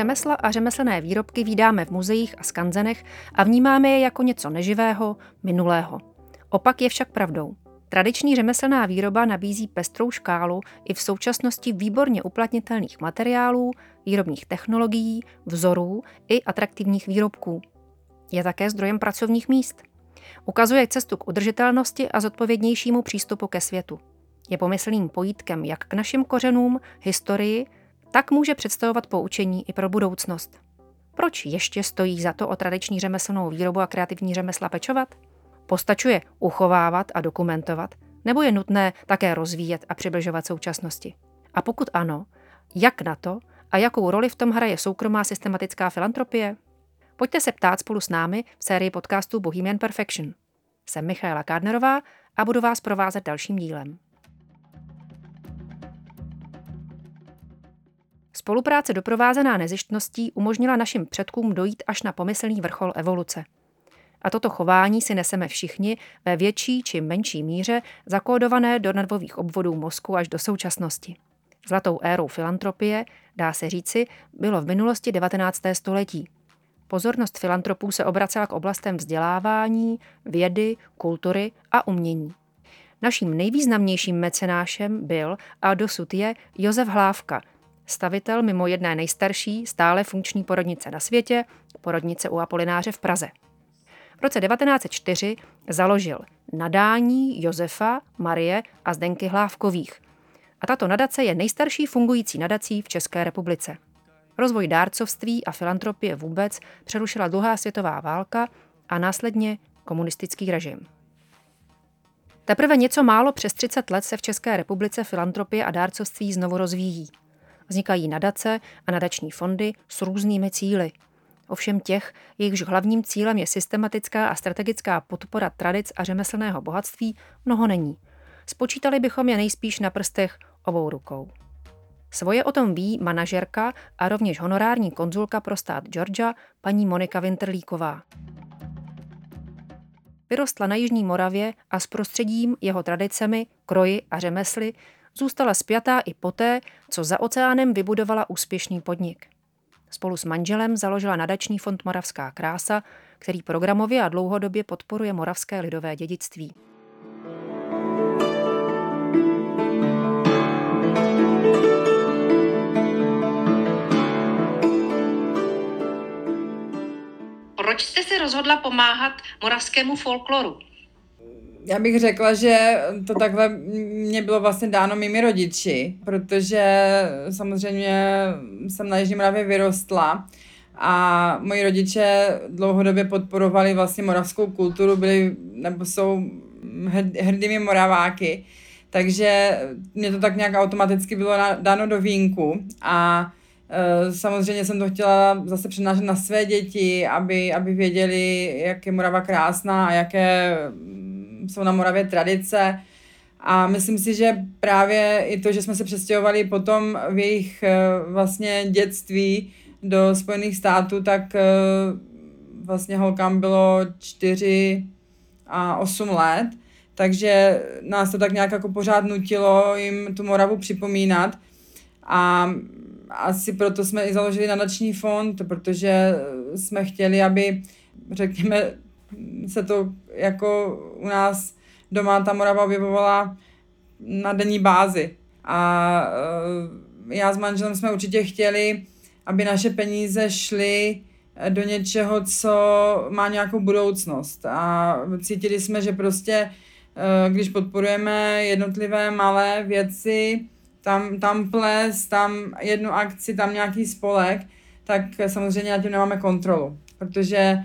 řemesla a řemeslné výrobky vídáme v muzeích a skanzenech a vnímáme je jako něco neživého, minulého. Opak je však pravdou. Tradiční řemeslná výroba nabízí pestrou škálu i v současnosti výborně uplatnitelných materiálů, výrobních technologií, vzorů i atraktivních výrobků. Je také zdrojem pracovních míst. Ukazuje cestu k udržitelnosti a zodpovědnějšímu přístupu ke světu. Je pomyslným pojítkem jak k našim kořenům, historii, tak může představovat poučení i pro budoucnost. Proč ještě stojí za to o tradiční řemeslnou výrobu a kreativní řemesla pečovat? Postačuje uchovávat a dokumentovat, nebo je nutné také rozvíjet a přibližovat současnosti? A pokud ano, jak na to a jakou roli v tom hraje soukromá systematická filantropie? Pojďte se ptát spolu s námi v sérii podcastů Bohemian Perfection. Jsem Michaela Kádnerová a budu vás provázet dalším dílem. Spolupráce doprovázená nezištností umožnila našim předkům dojít až na pomyslný vrchol evoluce. A toto chování si neseme všichni ve větší či menší míře zakódované do nervových obvodů mozku až do současnosti. Zlatou érou filantropie, dá se říci, bylo v minulosti 19. století. Pozornost filantropů se obracela k oblastem vzdělávání, vědy, kultury a umění. Naším nejvýznamnějším mecenášem byl a dosud je Josef Hlávka, stavitel mimo jedné nejstarší stále funkční porodnice na světě, porodnice u Apolináře v Praze. V roce 1904 založil nadání Josefa, Marie a Zdenky Hlávkových. A tato nadace je nejstarší fungující nadací v České republice. Rozvoj dárcovství a filantropie vůbec přerušila druhá světová válka a následně komunistický režim. Teprve něco málo přes 30 let se v České republice filantropie a dárcovství znovu rozvíjí. Vznikají nadace a nadační fondy s různými cíly. Ovšem těch, jejichž hlavním cílem je systematická a strategická podpora tradic a řemeslného bohatství, mnoho není. Spočítali bychom je nejspíš na prstech obou rukou. Svoje o tom ví manažerka a rovněž honorární konzulka pro stát Georgia, paní Monika Winterlíková. Vyrostla na Jižní Moravě a s prostředím jeho tradicemi, kroji a řemesly zůstala spjatá i poté, co za oceánem vybudovala úspěšný podnik. Spolu s manželem založila nadační fond Moravská krása, který programově a dlouhodobě podporuje moravské lidové dědictví. Proč jste se rozhodla pomáhat moravskému folkloru? Já bych řekla, že to takhle mě bylo vlastně dáno mými rodiči, protože samozřejmě jsem na Jižní Moravě vyrostla a moji rodiče dlouhodobě podporovali vlastně moravskou kulturu, byli nebo jsou hrdými moraváky, takže mě to tak nějak automaticky bylo dáno do vínku a e, Samozřejmě jsem to chtěla zase přenášet na své děti, aby, aby věděli, jak je Morava krásná a jaké jsou na Moravě tradice. A myslím si, že právě i to, že jsme se přestěhovali potom v jejich eh, vlastně dětství do Spojených států, tak eh, vlastně holkám bylo 4 a 8 let, takže nás to tak nějak jako pořád nutilo jim tu Moravu připomínat. A asi proto jsme i založili nadační fond, protože jsme chtěli, aby, řekněme, se to jako u nás doma ta Morava objevovala na denní bázi. A uh, já s manželem jsme určitě chtěli, aby naše peníze šly do něčeho, co má nějakou budoucnost. A cítili jsme, že prostě, uh, když podporujeme jednotlivé malé věci, tam, tam ples, tam jednu akci, tam nějaký spolek, tak samozřejmě na tím nemáme kontrolu. Protože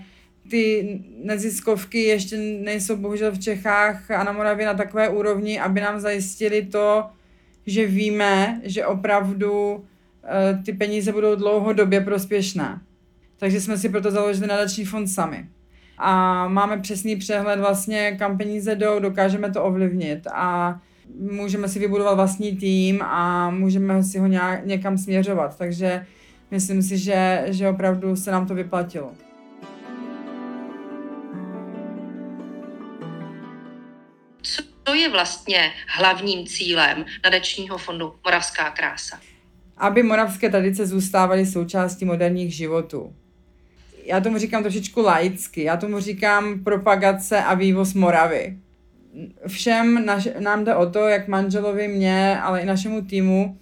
ty neziskovky ještě nejsou bohužel v Čechách a na Moravě na takové úrovni, aby nám zajistili to, že víme, že opravdu uh, ty peníze budou dlouhodobě prospěšné. Takže jsme si proto založili nadační fond sami. A máme přesný přehled vlastně, kam peníze jdou, dokážeme to ovlivnit a můžeme si vybudovat vlastní tým a můžeme si ho nějak, někam směřovat. Takže myslím si, že, že opravdu se nám to vyplatilo. Co je vlastně hlavním cílem nadačního fondu Moravská krása? aby moravské tradice zůstávaly součástí moderních životů. Já tomu říkám trošičku laicky, já tomu říkám propagace a vývoz Moravy. Všem naš, nám jde o to, jak manželovi, mě, ale i našemu týmu,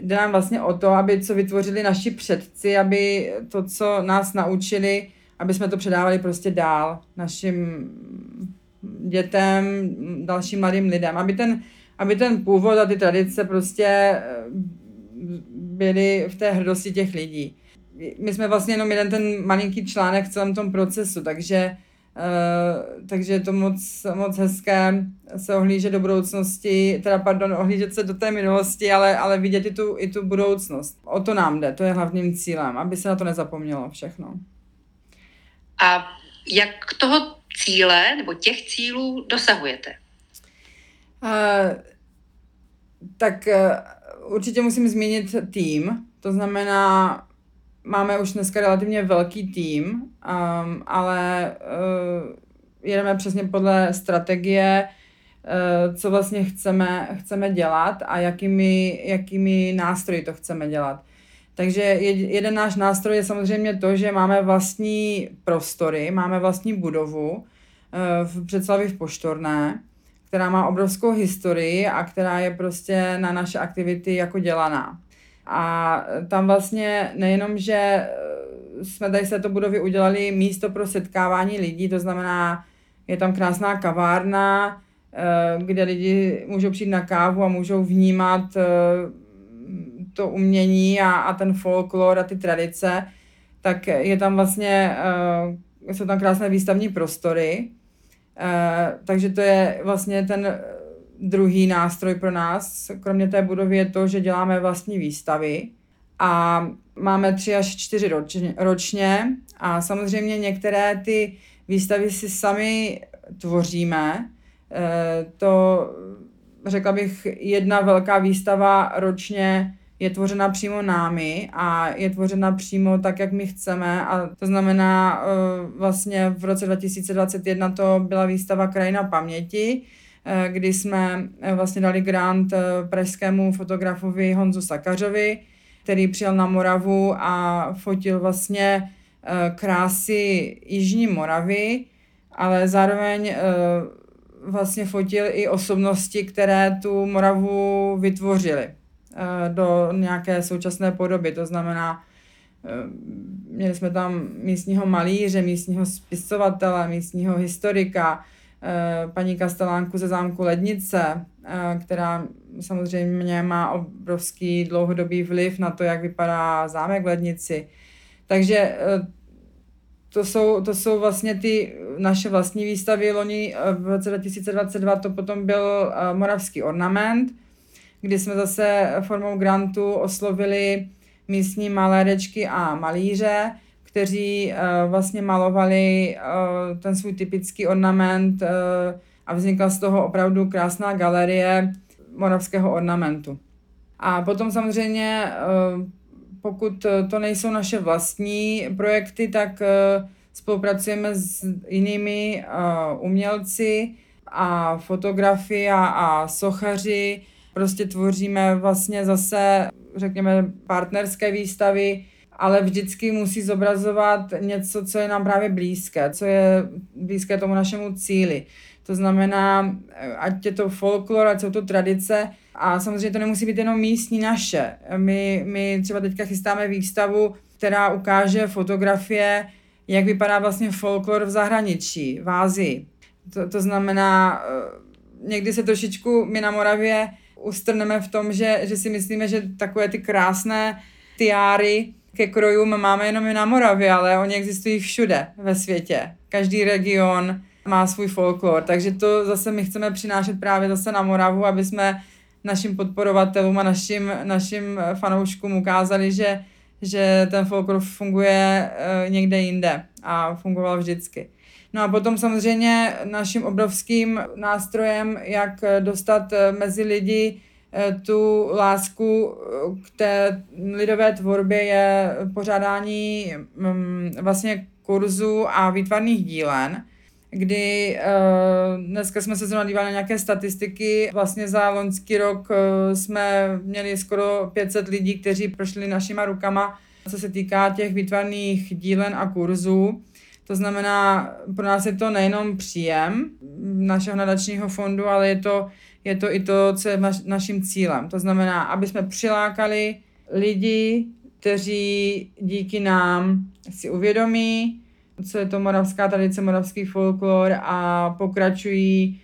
jde nám vlastně o to, aby co vytvořili naši předci, aby to, co nás naučili, aby jsme to předávali prostě dál našim dětem, dalším mladým lidem, aby ten, aby ten původ a ty tradice prostě eh, byly v té hrdosti těch lidí. My jsme vlastně jenom jeden ten malinký článek v celém tom procesu, takže Uh, takže je to moc, moc hezké se ohlížet do budoucnosti, teda pardon, ohlížet se do té minulosti, ale, ale vidět i tu, i tu budoucnost. O to nám jde, to je hlavním cílem, aby se na to nezapomnělo všechno. A jak toho cíle nebo těch cílů dosahujete? Uh, tak uh, určitě musím zmínit tým, to znamená, máme už dneska relativně velký tým, um, ale uh, jedeme přesně podle strategie, uh, co vlastně chceme, chceme dělat a jakými, jakými nástroji to chceme dělat. Takže jeden náš nástroj je samozřejmě to, že máme vlastní prostory, máme vlastní budovu eh, v Předslavě v Poštorné, která má obrovskou historii a která je prostě na naše aktivity jako dělaná. A tam vlastně nejenom, že eh, jsme tady z této budovy udělali místo pro setkávání lidí, to znamená, je tam krásná kavárna, eh, kde lidi můžou přijít na kávu a můžou vnímat to umění a, a ten folklor a ty tradice, tak je tam vlastně, uh, jsou tam krásné výstavní prostory, uh, takže to je vlastně ten druhý nástroj pro nás. Kromě té budovy je to, že děláme vlastní výstavy a máme tři až čtyři ročně, ročně a samozřejmě některé ty výstavy si sami tvoříme. To řekla bych jedna velká výstava ročně je tvořena přímo námi a je tvořena přímo tak, jak my chceme a to znamená eh, vlastně v roce 2021 to byla výstava Krajina paměti, eh, kdy jsme eh, vlastně dali grant pražskému fotografovi Honzu Sakařovi, který přijel na Moravu a fotil vlastně krásy Jižní Moravy, ale zároveň vlastně fotil i osobnosti, které tu Moravu vytvořily. Eh, do nějaké současné podoby. To znamená, eh, měli jsme tam místního malíře, místního spisovatele, místního historika, eh, paní Kastelánku ze zámku Lednice, která samozřejmě má obrovský dlouhodobý vliv na to, jak vypadá zámek v Lednici. Takže to jsou, to jsou vlastně ty naše vlastní výstavy. Loni v roce 2022 to potom byl Moravský ornament, kdy jsme zase formou grantu oslovili místní malérečky a malíře, kteří uh, vlastně malovali uh, ten svůj typický ornament uh, a vznikla z toho opravdu krásná galerie moravského ornamentu. A potom samozřejmě, pokud to nejsou naše vlastní projekty, tak spolupracujeme s jinými umělci a fotografy a, a sochaři, prostě tvoříme vlastně zase, řekněme, partnerské výstavy, ale vždycky musí zobrazovat něco, co je nám právě blízké, co je blízké tomu našemu cíli. To znamená, ať je to folklor, ať jsou to tradice, a samozřejmě to nemusí být jenom místní naše. My, my třeba teďka chystáme výstavu, která ukáže fotografie, jak vypadá vlastně folklor v zahraničí, v Ázii. To, to znamená, eh, někdy se trošičku my na Moravě ustrneme v tom, že, že si myslíme, že takové ty krásné tiáry ke krojům máme jenom i na Moravě, ale oni existují všude ve světě. Každý region má svůj folklor, takže to zase my chceme přinášet právě zase na Moravu, aby jsme našim podporovatelům a našim, našim fanouškům ukázali, že, že ten folklor funguje uh, někde jinde a fungoval vždycky. No a potom samozřejmě naším obrovským nástrojem, jak dostat eh, mezi lidi eh, tu lásku eh, k té lidové tvorbě je pořádání mm, vlastně kurzů a výtvarných dílen, kdy dneska jsme se zrovna dívali na nějaké statistiky. Vlastně za loňský rok jsme měli skoro 500 lidí, kteří prošli našima rukama, co se týká těch výtvarných dílen a kurzů. To znamená, pro nás je to nejenom příjem našeho nadačního fondu, ale je to, je to i to, co je naš, naším cílem. To znamená, aby jsme přilákali lidi, kteří díky nám si uvědomí, co je to moravská tradice, moravský folklor a pokračují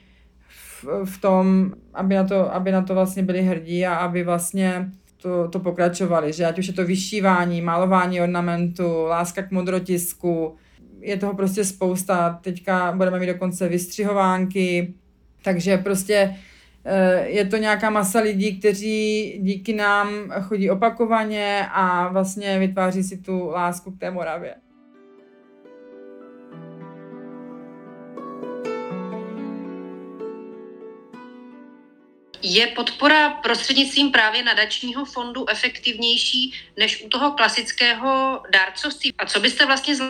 v, v tom, aby na, to, aby na to vlastně byli hrdí a aby vlastně to, to pokračovali, že ať už je to vyšívání, malování ornamentu, láska k modrotisku, je toho prostě spousta. Teďka budeme mít dokonce vystřihovánky, takže prostě eh, je to nějaká masa lidí, kteří díky nám chodí opakovaně a vlastně vytváří si tu lásku k té Moravě. Je podpora prostřednictvím právě nadačního fondu efektivnější než u toho klasického dárcovství? A co byste vlastně z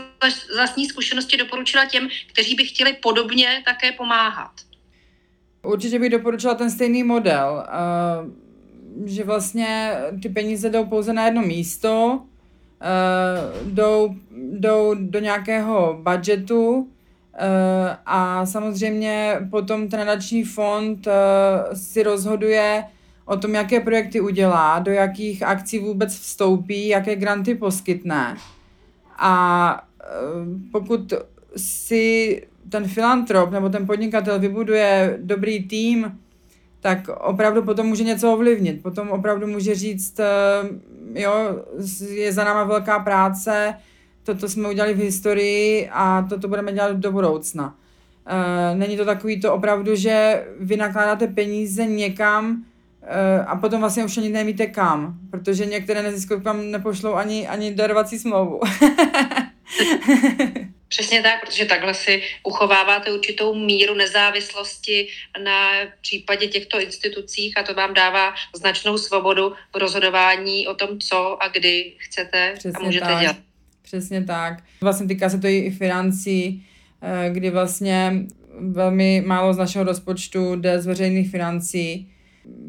vlastní zkušenosti doporučila těm, kteří by chtěli podobně také pomáhat? Určitě bych doporučila ten stejný model, že vlastně ty peníze jdou pouze na jedno místo, jdou, jdou do nějakého budgetu, Eh, a samozřejmě potom ten nadační fond eh, si rozhoduje o tom, jaké projekty udělá, do jakých akcí vůbec vstoupí, jaké granty poskytne. A eh, pokud si ten filantrop nebo ten podnikatel vybuduje dobrý tým, tak opravdu potom může něco ovlivnit. Potom opravdu může říct, jo, je za náma velká práce, toto jsme udělali v historii a toto budeme dělat do budoucna. Uh, není to takový to opravdu, že vy nakládáte peníze někam uh, a potom vlastně už ani nevíte kam, protože některé neziskovky vám nepošlou ani, ani darovací smlouvu. Přesně tak, protože takhle si uchováváte určitou míru nezávislosti na případě těchto institucích a to vám dává značnou svobodu v rozhodování o tom, co a kdy chcete Přesně a můžete tak. dělat. Přesně tak. Vlastně týká se to i financí, eh, kdy vlastně velmi málo z našeho rozpočtu jde z veřejných financí.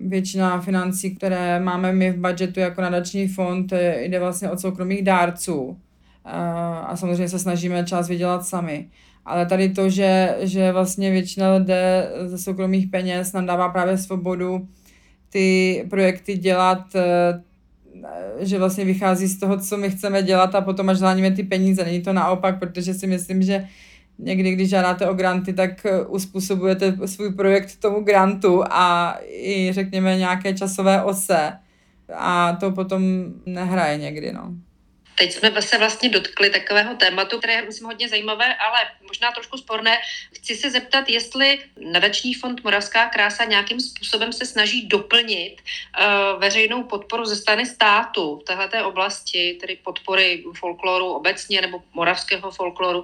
Většina financí, které máme my v budžetu jako nadační fond, eh, jde vlastně od soukromých dárců. Eh, a samozřejmě se snažíme čas vydělat sami. Ale tady to, že, že vlastně většina jde ze soukromých peněz, nám dává právě svobodu ty projekty dělat že vlastně vychází z toho, co my chceme dělat a potom až zháníme ty peníze. Není to naopak, protože si myslím, že někdy, když žádáte o granty, tak eh, uspůsobujete svůj projekt tomu grantu a i řekněme nějaké časové ose a to potom nehraje někdy, no. Teď jsme se vlastně dotkli takového tématu, které je, myslím, hodně zajímavé, ale možná trošku sporné. Chci se zeptat, jestli nadační fond Moravská krása nějakým způsobem se snaží doplnit uh, veřejnou podporu ze strany státu v této oblasti, tedy podpory folkloru obecně nebo moravského folkloru.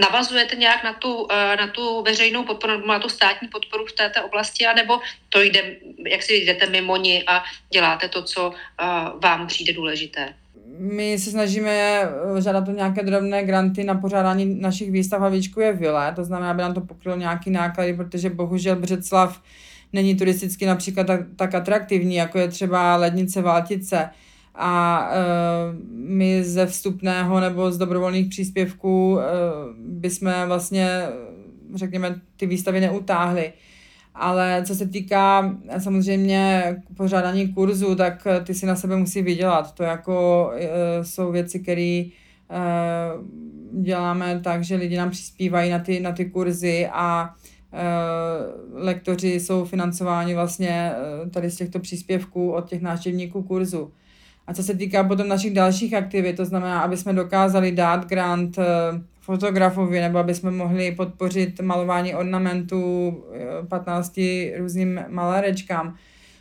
Navazujete nějak na tu, eh, na tu veřejnou podporu, na tu státní podporu v této oblasti, anebo to jde, jak si jdete mimo ní a děláte to, co eh, vám přijde důležité? My se snažíme eh, žádat o nějaké drobné granty na pořádání našich výstav Hlavičku je vile, to znamená, aby nám to pokrylo nějaký náklady, protože bohužel Břeclav není turisticky například tak, tak atraktivní, jako je třeba Lednice Valtice. A e, my ze vstupného nebo z dobrovolných příspěvků e, bychom vlastně, řekněme, ty výstavy neutáhli. Ale co se týká eh, samozřejmě pořádání kurzu, tak eh, ty si na sebe musí vydělat. To jako e, jsou věci, které děláme tak, že lidi nám přispívají na ty, na ty kurzy a lektoři jsou financováni vlastně tady z těchto příspěvků od těch návštěvníků kurzu. A co se týká potom našich dalších aktivit, to znamená, aby jsme dokázali dát grant fotografovi, nebo aby jsme mohli podpořit malování ornamentů 15 eh, různým malérečkám,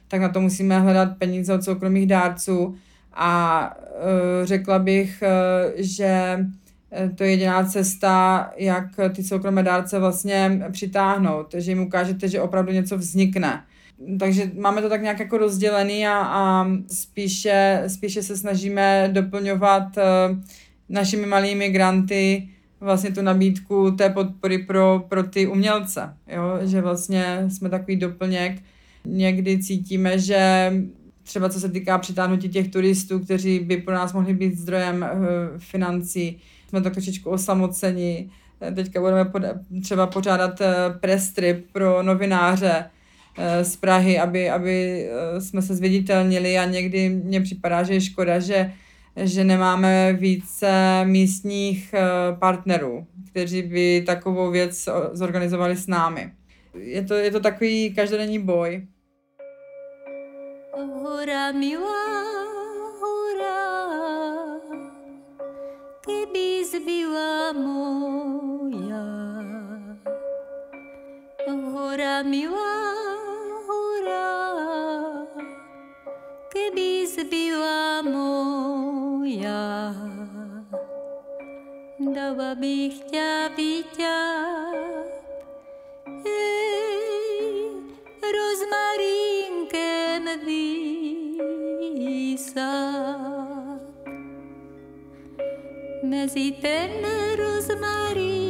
tak na to musíme hledat peníze od soukromých dárců a uh, řekla bych, uh, že to je jediná cesta, jak ty soukromé dárce vlastně přitáhnout, že jim ukážete, že opravdu něco vznikne. Takže máme to tak nějak jako rozdělený a, a spíše, spíše se snažíme doplňovat našimi malými granty vlastně tu nabídku té podpory pro, pro ty umělce, jo? že vlastně jsme takový doplněk. Někdy cítíme, že třeba co se týká přitáhnutí těch turistů, kteří by pro nás mohli být zdrojem uh, financí, jsme tak trošičku osamoceni. Teďka budeme pod, třeba pořádat uh, press trip pro novináře, Eh, z Prahy, aby, aby eh, jsme se zviditelnili a někdy mně připadá, že je škoda, že, že nemáme více místních eh, partnerů, kteří by takovou věc zorganizovali s námi. Je to, je to takový každodenní boj. Hora milá, hora, keby zbyla moja. Hora milá, keby zbyla moja. Dala bych ťa vyťať, hej, rozmarínkem výsad. Mezi ten rozmarín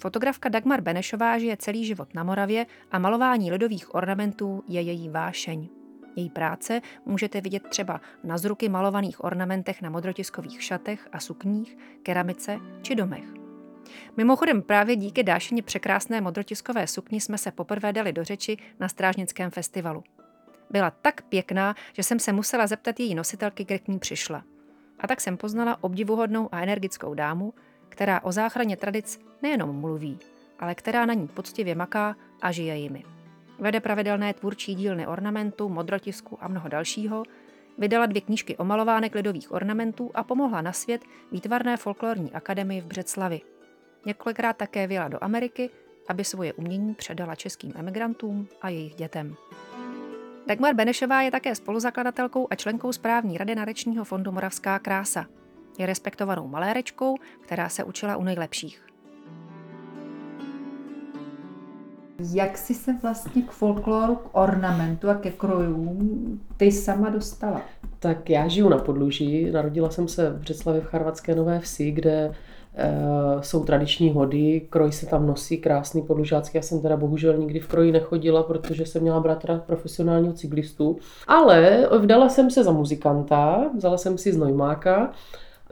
Fotografka Dagmar Benešová žije celý život na Moravě a malování ledových ornamentů je její vášeň. Její práce můžete vidět třeba na zruky malovaných ornamentech na modrotiskových šatech a sukních, keramice či domech. Mimochodem právě díky Dášeně překrásné modrotiskové sukni jsme se poprvé dali do řeči na Strážnickém festivalu. Byla tak pěkná, že jsem se musela zeptat její nositelky, kde k ní přišla. A tak jsem poznala obdivuhodnou a energickou dámu, která o záchraně tradic nejenom mluví, ale která na ní poctivě maká a žije jimi. Vede pravidelné tvůrčí dílny ornamentu, modrotisku a mnoho dalšího, vydala dvě knížky o malovánek lidových ornamentů a pomohla na svět výtvarné folklorní akademii v Břeclavi. Několikrát také vyjela do Ameriky, aby svoje umění předala českým emigrantům a jejich dětem. Dagmar Benešová je také spoluzakladatelkou a členkou správní rady Narečního fondu Moravská krása – je respektovanou malérečkou, která se učila u nejlepších. Jak jsi se vlastně k folkloru, k ornamentu a ke krojům ty sama dostala? Tak já žiju na Podluží, narodila jsem se v Břeclavě v Charvatské Nové Vsi, kde e, jsou tradiční hody, kroj se tam nosí, krásný podlužácký. Já jsem teda bohužel nikdy v kroji nechodila, protože jsem měla bratra profesionálního cyklistu. Ale vdala jsem se za muzikanta, vzala jsem si znojmáka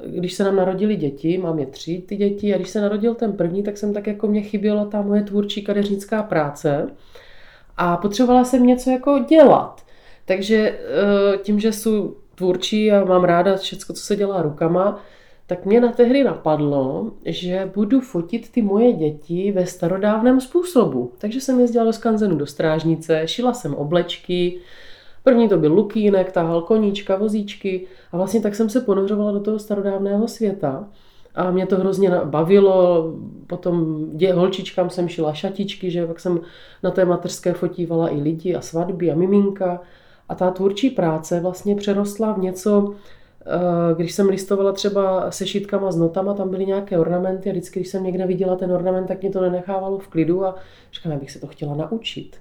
když se nám narodili děti, mám je tři ty děti, a když se narodil ten první, tak jsem tak jako mě chyběla ta moje tvůrčí kadeřnická práce a potřebovala jsem něco jako dělat. Takže eh, tím, že jsou tvůrčí a mám ráda všechno, co se dělá rukama, tak mě na tehdy napadlo, že budu fotit ty moje děti ve starodávném způsobu. Takže jsem jezdila do skanzenu do strážnice, šila jsem oblečky, První to byl lukínek, tahal koníčka, vozíčky a vlastně tak jsem se ponořovala do toho starodávného světa. A mě to hrozně bavilo, potom dě, holčičkám jsem šila šatičky, že pak jsem na té mateřské fotívala i lidi a svatby a miminka. A ta tvůrčí práce vlastně přerostla v něco, eh, když jsem listovala třeba se šítkama s notama, tam byly nějaké ornamenty a vždycky, když jsem někde viděla ten ornament, tak mě to nenechávalo v klidu a já bych se to chtěla naučit.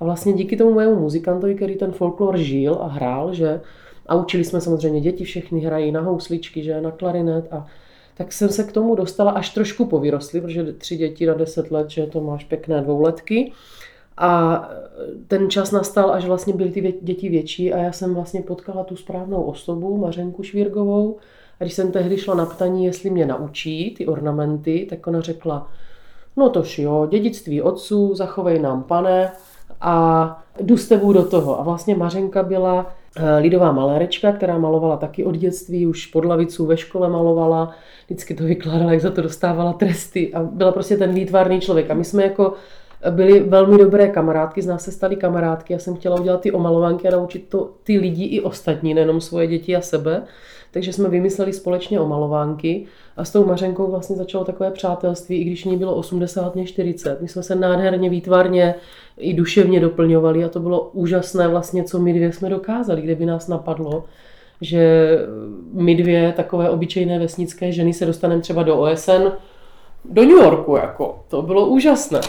A vlastně díky tomu mému muzikantovi, který ten folklor žil a hrál, že a učili jsme samozřejmě děti, všechny hrají na housličky, že na klarinet a tak jsem se k tomu dostala až trošku povyrostly, protože tři děti na deset let, že to máš pěkné dvouletky. A ten čas nastal, až vlastně byly ty děti větší a já jsem vlastně potkala tu správnou osobu, Mařenku Švírgovou. A když jsem tehdy šla na ptaní, jestli mě naučí ty ornamenty, tak ona řekla, no tož jo, dědictví otců, zachovej nám pane, a jdu s tebou do toho. A vlastně Mařenka byla eh, lidová malérečka, která malovala taky od dětství, už pod lavicu ve škole malovala, vždycky to vykládala, jak za to dostávala tresty a byla prostě ten výtvarný člověk. A my jsme jako byli velmi dobré kamarádky, z nás se staly kamarádky. Já jsem chtěla udělat ty omalovanky a naučit to ty lidi i ostatní, nejenom svoje děti a sebe. Takže jsme vymysleli společně omalovánky a s tou Mařenkou vlastně začalo takové přátelství, i když ní bylo 80, mě 40. My jsme se nádherně výtvarně i duševně doplňovali a to bylo úžasné vlastně, co my dvě jsme dokázali, kde by nás napadlo, že my dvě takové obyčejné vesnické ženy se dostaneme třeba do OSN, do New Yorku, jako. To bylo úžasné.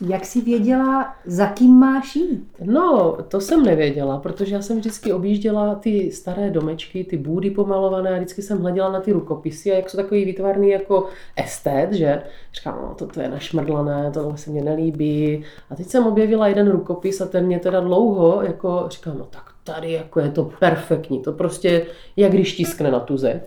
Jak jsi věděla, za kým máš jít? No, to jsem nevěděla, protože já jsem vždycky objížděla ty staré domečky, ty bůdy pomalované a vždycky jsem hleděla na ty rukopisy a jak jsou takový vytvarný jako estet, že říkám, no toto je našmrdlané, tohle se mně nelíbí. A teď jsem objevila jeden rukopis a ten mě teda dlouho jako říkám, no tak tady jako je to perfektní, to prostě jak když tiskne na tu zeď.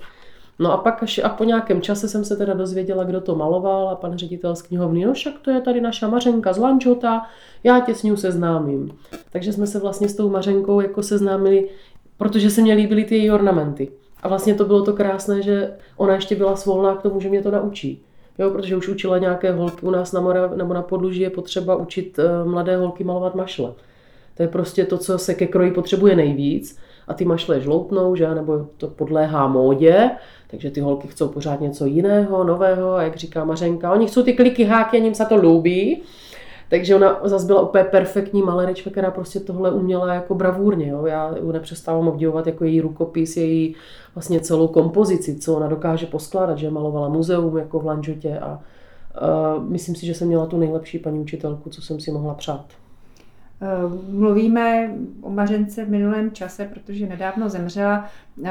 No a pak až a po nějakém čase jsem se teda dozvěděla, kdo to maloval a pan ředitel z knihovny, no však to je tady naša Mařenka z Lančota, já tě s ní seznámím. Takže jsme se vlastně s tou Mařenkou jako seznámili, protože se mě líbily ty její ornamenty. A vlastně to bylo to krásné, že ona ještě byla svolná k tomu, že mě to naučí. Jo, protože už učila nějaké holky u nás na Morav, nebo na Podluží je potřeba učit eh, mladé holky malovat mašle. To je prostě to, co se ke kroji potřebuje nejvíc a ty mašle žloutnou, že, nebo to podléhá módě, takže ty holky chcou pořád něco jiného, nového a jak říká Mařenka, oni chcou ty kliky háky a ním se to líbí. Takže ona zase byla úplně perfektní malerečka, která prostě tohle uměla jako bravurně. Jo. Já ji nepřestávám obdivovat jako její rukopis, její vlastně celou kompozici, co ona dokáže poskládat, že malovala muzeum jako v Lanžotě a uh, myslím si, že jsem měla tu nejlepší paní učitelku, co jsem si mohla přát. Eh, mluvíme o Mařence v minulém čase, protože nedávno zemřela eh,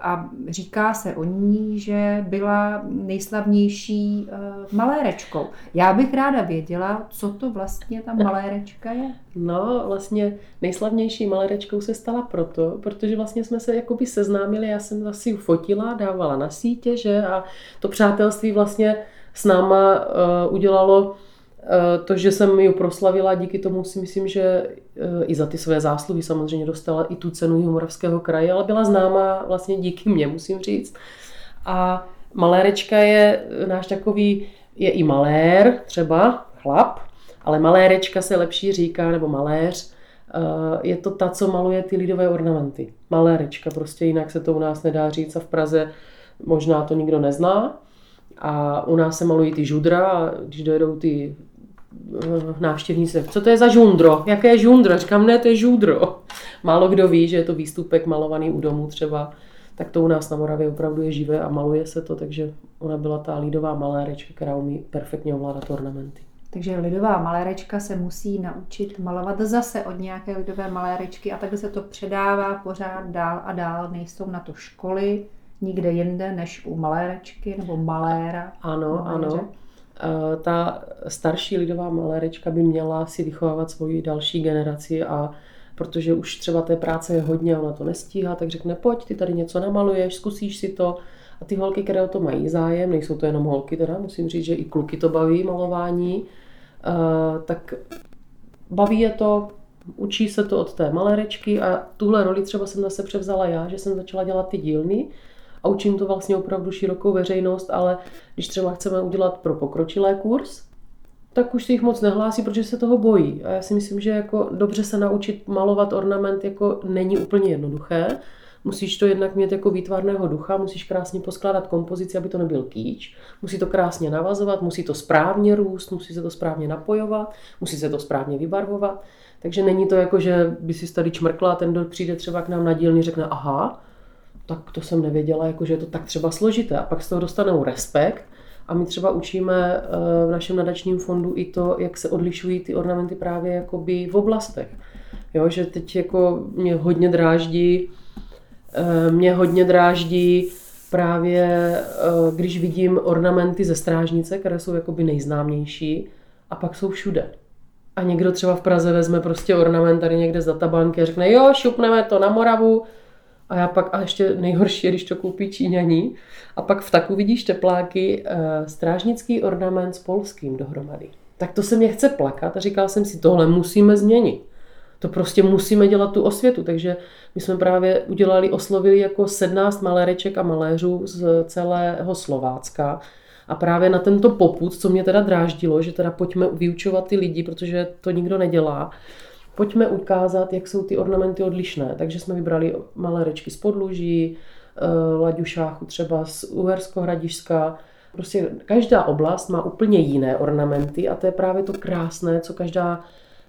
a říká se o ní, že byla nejslavnější eh, malérečkou. Já bych ráda věděla, co to vlastně ta malérečka je. No, vlastně nejslavnější malérečkou se stala proto, protože vlastně jsme se jakoby seznámili, já jsem asi ji fotila, dávala na sítě, že a to přátelství vlastně s náma udělalo to, že jsem ji proslavila, díky tomu si myslím, že eh, i za ty své zásluhy samozřejmě dostala i tu cenu Jihomoravského kraje, ale byla známá vlastně díky mně, musím říct. A malérečka je náš takový, je i malér, třeba chlap, ale malérečka se lepší říká, nebo maléř, eh, je to ta, co maluje ty lidové ornamenty. Malérečka, prostě jinak se to u nás nedá říct a v Praze možná to nikdo nezná. A u nás se malují ty žudra a když dojedou ty Eh, návštěvníci, co to je za žundro? Jaké je žundro? Říkám, ne, to je žudro. Málo kdo ví, že je to výstupek malovaný u domu třeba, tak to u nás na Moravě opravdu je živé a maluje se to, takže ona byla ta lidová malérečka, která umí perfektně ovládat ornamenty. Takže lidová malérečka se musí naučit malovat zase od nějaké lidové malérečky a takhle se to předává pořád dál a dál. Nejsou na to školy nikde jinde než u malérečky nebo maléra. Ano, maléře. ano. Eh, ta starší lidová malérečka by měla si vychovávat svoji další generaci a protože už třeba té práce je hodně, ona to nestíhá, tak řekne, pojď, ty tady něco namaluješ, zkusíš si to. A ty holky, které o to mají zájem, nejsou to jenom holky, teda musím říct, že i kluky to baví malování, eh, tak baví je to, učí se to od té malérečky a tuhle roli třeba jsem zase převzala já, že jsem začala dělat ty dílny, a učím to vlastně opravdu širokou veřejnost, ale když třeba chceme udělat pro pokročilé kurz, tak už se jich moc nehlásí, protože se toho bojí. A já si myslím, že jako dobře se naučit malovat ornament jako není úplně jednoduché. Musíš to jednak mít jako výtvarného ducha, musíš krásně poskládat kompozici, aby to nebyl kýč. Musí to krásně navazovat, musí to správně růst, musí se to správně napojovat, musí se to správně vybarvovat. Takže není to jako, že by si tady čmrkla ten, kdo přijde třeba k nám na dílny, řekne aha, tak to jsem nevěděla, jako, že je to tak třeba složité. A pak z toho dostanou respekt a my třeba učíme eh, v našem nadačním fondu i to, jak se odlišují ty ornamenty právě jakoby v oblastech. Jo, že teď jako mě hodně dráždí, eh, mě hodně dráždí právě, eh, když vidím ornamenty ze strážnice, které jsou jakoby nejznámější a pak jsou všude. A někdo třeba v Praze vezme prostě ornament tady někde z databanky a řekne, jo, šupneme to na Moravu, a já pak, a ještě nejhorší je, když to koupí Číňaní, a pak v taku vidíš tepláky uh, strážnický ornament s polským dohromady. Tak to se mě chce plakat a říkal jsem si, tohle musíme změnit. To prostě musíme dělat tu osvětu, takže my jsme právě udělali, oslovili jako 17 maléreček a maléřů z celého Slovácka, a právě na tento poput, co mě teda dráždilo, že teda pojďme vyučovat ty lidi, protože to nikdo nedělá, pojďme ukázat, jak jsou ty ornamenty odlišné. Takže jsme vybrali malé rečky z Podluží, eh, Laďušáchu třeba z Uhersko-Hradišska. Prostě každá oblast má úplně jiné ornamenty a to je právě to krásné, co každá,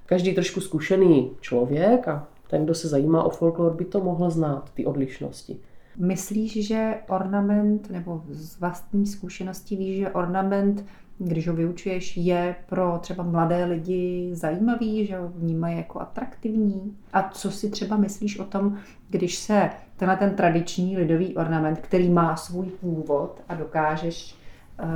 každý trošku zkušený člověk a ten, kdo se zajímá o folklor, by to mohl znát, ty odlišnosti. Myslíš, že ornament, nebo z vlastní zkušenosti víš, že ornament když ho vyučuješ, je pro třeba mladé lidi zajímavý, že ho vnímají jako atraktivní? A co si třeba myslíš o tom, když se tenhle ten tradiční lidový ornament, který má svůj původ a dokážeš uh,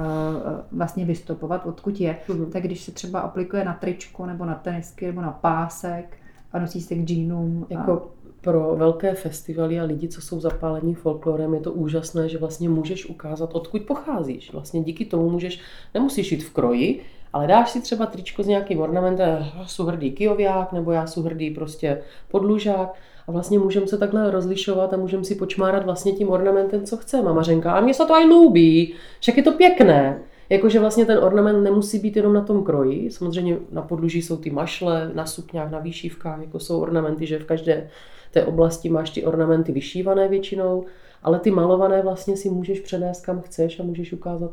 vlastně vystupovat, odkud je, mm-hmm. tak když se třeba aplikuje na tričko nebo na tenisky nebo na pásek a nosí se k džínům. Jako a... pro velké festivaly a lidi, co jsou zapálení folklorem, je to úžasné, že vlastně můžeš ukázat, odkud pocházíš. Vlastně díky tomu můžeš, nemusíš jít v kroji, ale dáš si třeba tričko s nějakým ornamentem, já jsem hrdý kijoviák, nebo já jsem hrdý prostě podlužák, a vlastně můžeme se takhle rozlišovat a můžeme si počmárat vlastně tím ornamentem, co chce. Mama a mně se to aj líbí, však je to pěkné. Jakože vlastně ten ornament nemusí být jenom na tom kroji. Samozřejmě na podluží jsou ty mašle, na sukňách, na výšívkách, jako jsou ornamenty, že v každé té oblasti máš ty ornamenty vyšívané většinou, ale ty malované vlastně si můžeš přenést kam chceš a můžeš ukázat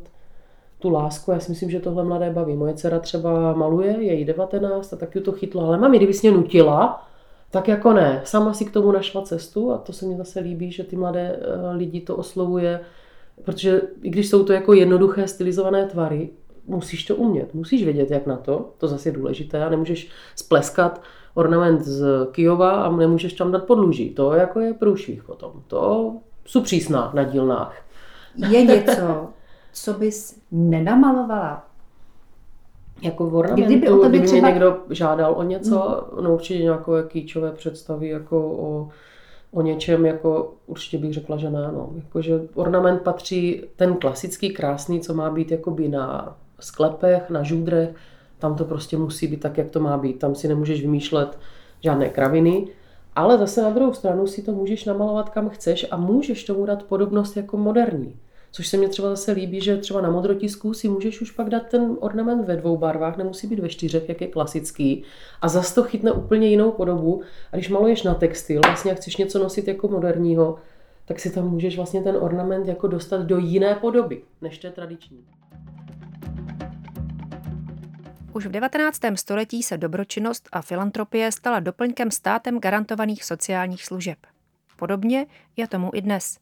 tu lásku. Já si myslím, že tohle mladé baví. Moje dcera třeba maluje, je jí 19 a taky to chytla, ale mami, kdybys mě nutila, tak jako ne. Sama si k tomu našla cestu a to se mi zase líbí, že ty mladé eh, lidi to oslovuje, protože i když jsou to jako jednoduché stylizované tvary, musíš to umět, musíš vědět, jak na to, to zase je důležité a nemůžeš spleskat ornament z Kijova a nemůžeš tam dát podluží. To jako je průšvih potom. To jsou přísná na dílnách. Je něco, co bys nenamalovala jako v ornamentu, kdyby, o kdyby třeba... mě někdo žádal o něco, mm. no určitě nějaké kýčové představy jako o, o něčem, jako určitě bych řekla, že ne. No. Jako, že ornament patří ten klasický, krásný, co má být jakoby na sklepech, na žůdrech, tam to prostě musí být tak, jak to má být. Tam si nemůžeš vymýšlet žádné kraviny, ale zase na druhou stranu si to můžeš namalovat kam chceš a můžeš tomu dát podobnost jako moderní. Což se mi třeba zase líbí, že třeba na modrotisku si můžeš už pak dát ten ornament ve dvou barvách, nemusí být ve čtyřech, jak je klasický. A zase to chytne úplně jinou podobu. A když maluješ na textil, vlastně jak chceš něco nosit jako moderního, tak si tam můžeš vlastně ten ornament jako dostat do jiné podoby, než té tradiční. Už v 19. století se dobročinnost a filantropie stala doplňkem státem garantovaných sociálních služeb. Podobně je tomu i dnes.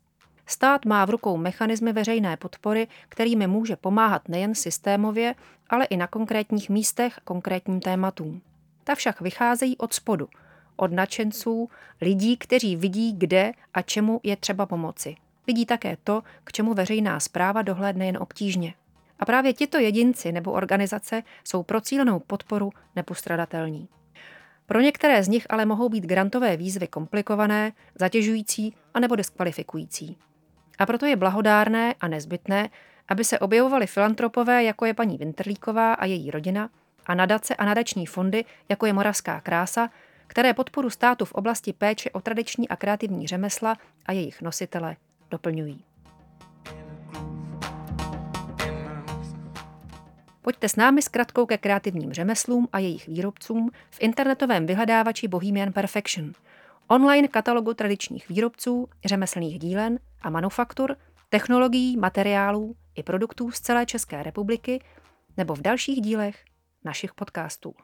Stát má v rukou mechanismy veřejné podpory, kterými může pomáhat nejen systémově, ale i na konkrétních místech konkrétním tématům. Ta však vycházejí od spodu, od nadšenců, lidí, kteří vidí, kde a čemu je třeba pomoci. Vidí také to, k čemu veřejná zpráva dohlédne jen obtížně. A právě tito jedinci nebo organizace jsou pro cílenou podporu nepostradatelní. Pro některé z nich ale mohou být grantové výzvy komplikované, zatěžující a nebo diskvalifikující. A proto je blahodárné a nezbytné, aby se objevovaly filantropové, jako je paní Winterlíková a její rodina, a nadace a nadační fondy, jako je Moravská krása, které podporu státu v oblasti péče o tradiční a kreativní řemesla a jejich nositele doplňují. Pojďte s námi s kratkou ke kreativním řemeslům a jejich výrobcům v internetovém vyhledávači Bohemian Perfection – online katalogu tradičních výrobců, řemeslných dílen a manufaktur, technologií, materiálů i produktů z celé České republiky nebo v dalších dílech našich podcastů.